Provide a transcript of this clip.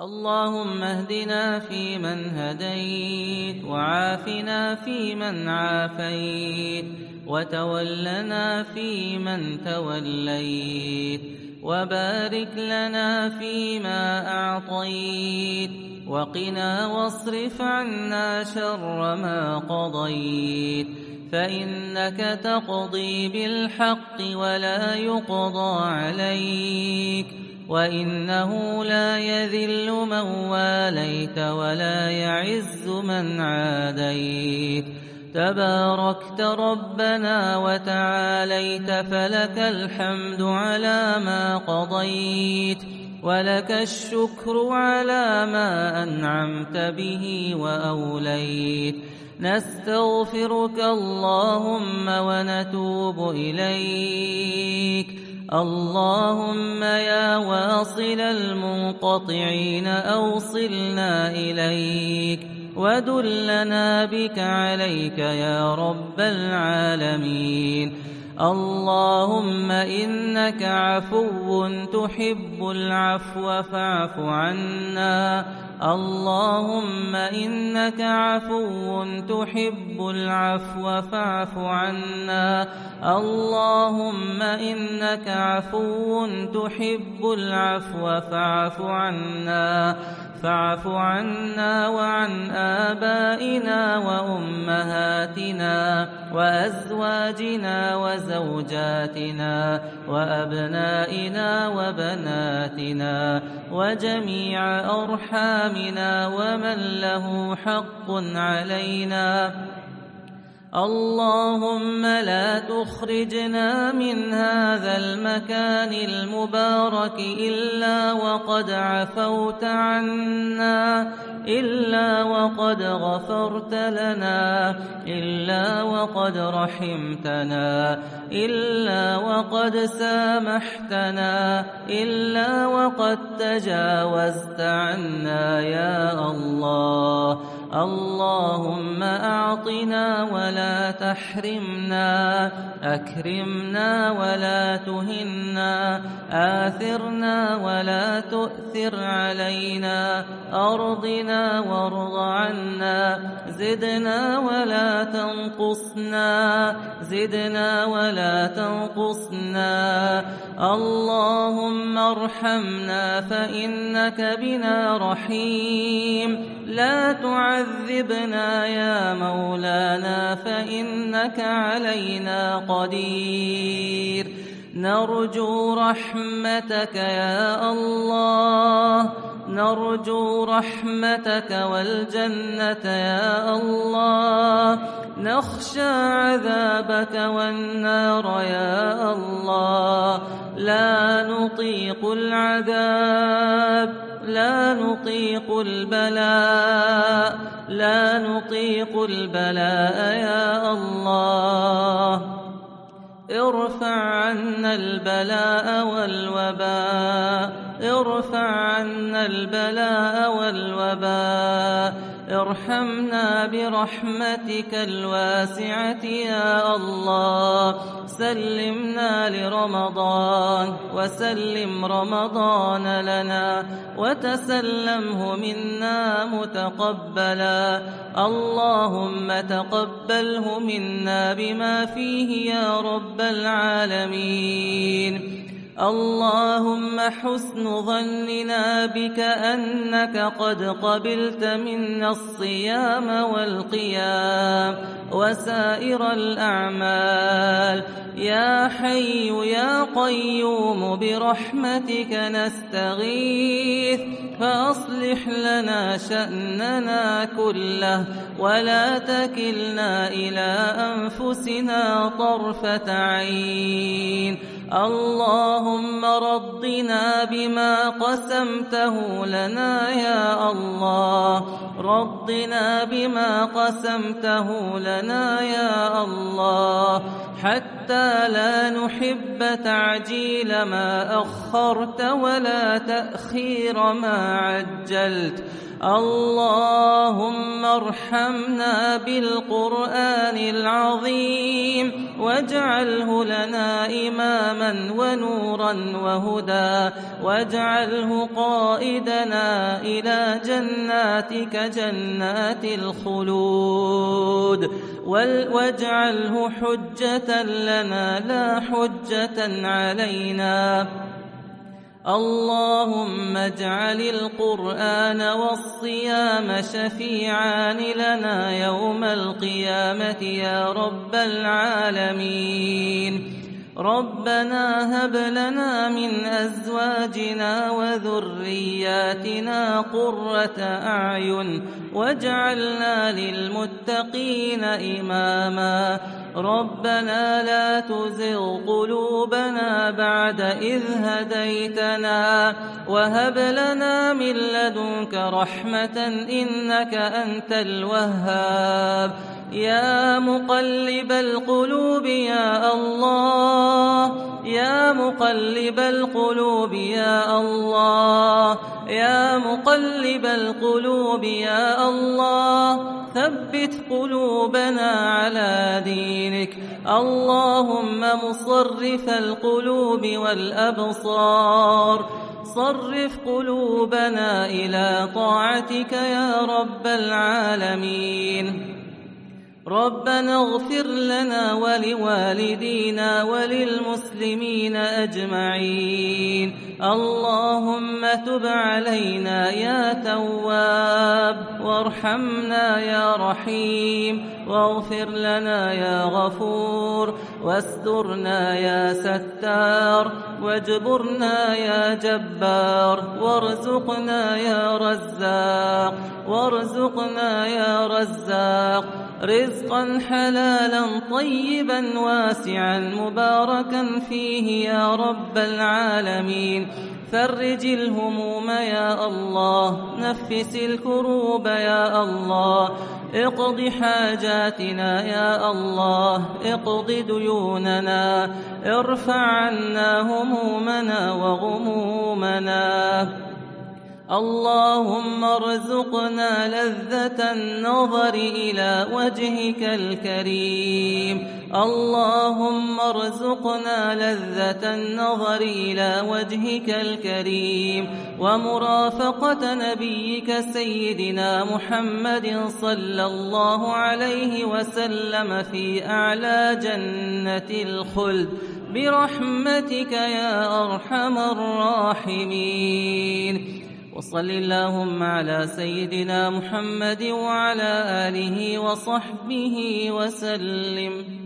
اللهم اهدنا فيمن هديت وعافنا فيمن عافيت وتولنا فيمن توليت وبارك لنا فيما أعطيت وقنا واصرف عنا شر ما قضيت فإنك تقضي بالحق ولا يقضى عليك وإنه لا يذل من واليت ولا يعز من عاديت تباركت ربنا وتعاليت فلك الحمد على ما قضيت ولك الشكر على ما أنعمت به وأوليت نستغفرك اللهم ونتوب إليك اللهم يا واصل المنقطعين أوصلنا إليك ودلنا بك عليك يا رب العالمين اللهم إنك عفو تحب العفو فاعف عنا. اللهم إنك عفو تحب العفو فاعف عنا. اللهم إنك عفو تحب العفو فاعف عنا. فاعف عنا وعن آبائنا وأمهاتنا وأزواجنا وزوجاتنا وأبنائنا وبناتنا وجميع أرحامنا ومن له حق علينا اللهم لا تخرجنا من هذا المكان المبارك إلا وقد عفوت عنا إلا وقد غفرت لنا إلا وقد رحمتنا إلا وقد سامحتنا إلا وقد تجاوزت عنا يا الله. اللهم أعطنا ولا تحرمنا أكرمنا ولا تهنا آثرنا ولا تؤثر علينا أرضنا وارض عنا زدنا ولا تنقصنا زدنا ولا تنقصنا. اللهم ارحمنا فإنك بنا رحيم. لا تعذبنا يا مولانا فإنك علينا قدير. نرجو رحمتك يا الله. نرجو رحمتك والجنة يا الله. نخشى عذابك والنار يا الله. لا نطيق العذاب لا نطيق البلاء لا نطيق البلاء يا الله. ارفع عنا البلاء والوباء. ارفع عنا البلاء والوباء. ارحمنا برحمتك الواسعة يا الله. سلمنا لرمضان وسلم رمضان لنا وتسلمه منا متقبلا. اللهم تقبله منا بما فيه يا رب العالمين. اللهم حسن ظننا بك أنك قد قبلت منا الصيام والقيام وسائر الأعمال. يا حي يا قيوم برحمتك نستغيث. فأصلح لنا شأننا كله ولا تكلنا إلى أنفسنا طرفة عين. اللهم رضنا بما قسمته لنا يا الله. رضنا بما قسمته لنا يا الله. حتى لا نحب تعجيل ما أخرت ولا تأخير ما عجلت. اللهم ارحمنا بالقرآن العظيم واجعله لنا إماما ونورا وهدى واجعله قائدنا إلى جناتك جنات الخلود واجعله حجة لنا لا حجة علينا اللهم اجعل القرآن والصيام شفيعان لنا يوم القيامة يا رب العالمين. ربنا هب لنا من أزواجنا وذرياتنا قرة أعين واجعلنا للمتقين إماما. ربنا لا تزغ قلوبنا بعد إذ هديتنا وهب لنا من لدنك رحمة إنك أنت الوهاب يا مقلب القلوب يا الله يا مقلب القلوب يا الله يا مقلب القلوب يا الله ثبت قلوبنا على دينك. اللهم مصرف القلوب والأبصار. صرف قلوبنا إلى طاعتك يا رب العالمين. ربنا اغفر لنا ولوالدينا وللمسلمين أجمعين. اللهم تب علينا يا تواب وارحمنا يا رحيم. واغفر لنا يا غفور واسترنا يا ستار واجبرنا يا جبار وارزقنا يا رزاق وارزقنا يا رزاق رزقا حلالا طيبا واسعا مباركا فيه يا رب العالمين. فرج الهموم يا الله نفس الكروب يا الله. اقض حاجاتنا يا الله اقض ديوننا. ارفع عنا همومنا وغمومنا. اللهم ارزقنا لذة النظر إلى وجهك الكريم. اللهم ارزقنا لذة النظر إلى وجهك الكريم. ومرافقة نبيك سيدنا محمد صلى الله عليه وسلم في أعلى جنة الخلد. برحمتك يا أرحم الراحمين. وصل اللهم على سيدنا محمد وعلى آله وصحبه وسلم.